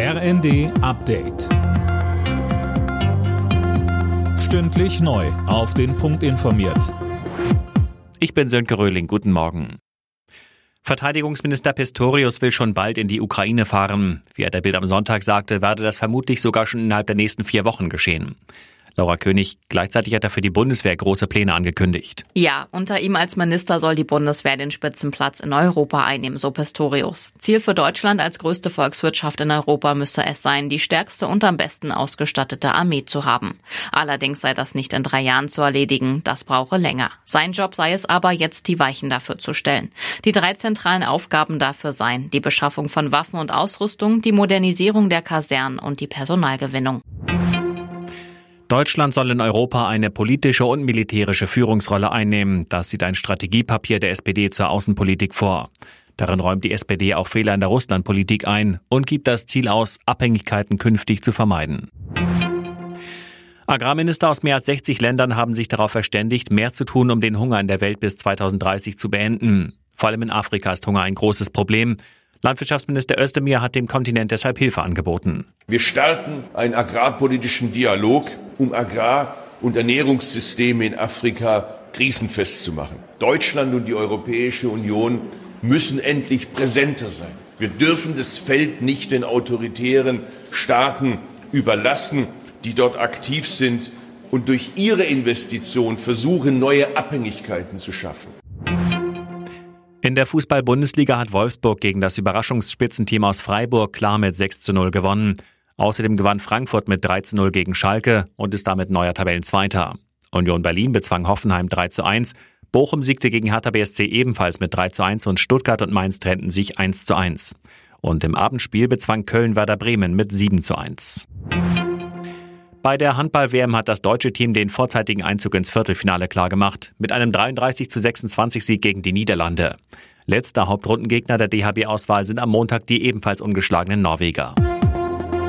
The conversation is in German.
RND Update. Stündlich neu. Auf den Punkt informiert. Ich bin Sönke Röhling. Guten Morgen. Verteidigungsminister Pistorius will schon bald in die Ukraine fahren. Wie er der Bild am Sonntag sagte, werde das vermutlich sogar schon innerhalb der nächsten vier Wochen geschehen. Laura König, gleichzeitig hat er für die Bundeswehr große Pläne angekündigt. Ja, unter ihm als Minister soll die Bundeswehr den Spitzenplatz in Europa einnehmen, so Pistorius. Ziel für Deutschland als größte Volkswirtschaft in Europa müsse es sein, die stärkste und am besten ausgestattete Armee zu haben. Allerdings sei das nicht in drei Jahren zu erledigen, das brauche länger. Sein Job sei es aber, jetzt die Weichen dafür zu stellen. Die drei zentralen Aufgaben dafür seien die Beschaffung von Waffen und Ausrüstung, die Modernisierung der Kasernen und die Personalgewinnung. Deutschland soll in Europa eine politische und militärische Führungsrolle einnehmen. Das sieht ein Strategiepapier der SPD zur Außenpolitik vor. Darin räumt die SPD auch Fehler in der Russlandpolitik ein und gibt das Ziel aus, Abhängigkeiten künftig zu vermeiden. Agrarminister aus mehr als 60 Ländern haben sich darauf verständigt, mehr zu tun, um den Hunger in der Welt bis 2030 zu beenden. Vor allem in Afrika ist Hunger ein großes Problem. Landwirtschaftsminister Özdemir hat dem Kontinent deshalb Hilfe angeboten. Wir starten einen agrarpolitischen Dialog, um Agrar- und Ernährungssysteme in Afrika krisenfest zu machen. Deutschland und die Europäische Union müssen endlich präsenter sein. Wir dürfen das Feld nicht den autoritären Staaten überlassen, die dort aktiv sind und durch ihre Investition versuchen, neue Abhängigkeiten zu schaffen. In der Fußball-Bundesliga hat Wolfsburg gegen das Überraschungsspitzenteam aus Freiburg klar mit 6 zu 0 gewonnen. Außerdem gewann Frankfurt mit 3 zu 0 gegen Schalke und ist damit neuer Tabellenzweiter. Union Berlin bezwang Hoffenheim 3 zu 1. Bochum siegte gegen Hertha BSC ebenfalls mit 3 zu 1 und Stuttgart und Mainz trennten sich 1 zu 1. Und im Abendspiel bezwang Köln Werder Bremen mit 7 zu 1. Bei der Handball-WM hat das deutsche Team den vorzeitigen Einzug ins Viertelfinale klargemacht, mit einem 33 zu 26 Sieg gegen die Niederlande. Letzter Hauptrundengegner der DHB-Auswahl sind am Montag die ebenfalls ungeschlagenen Norweger.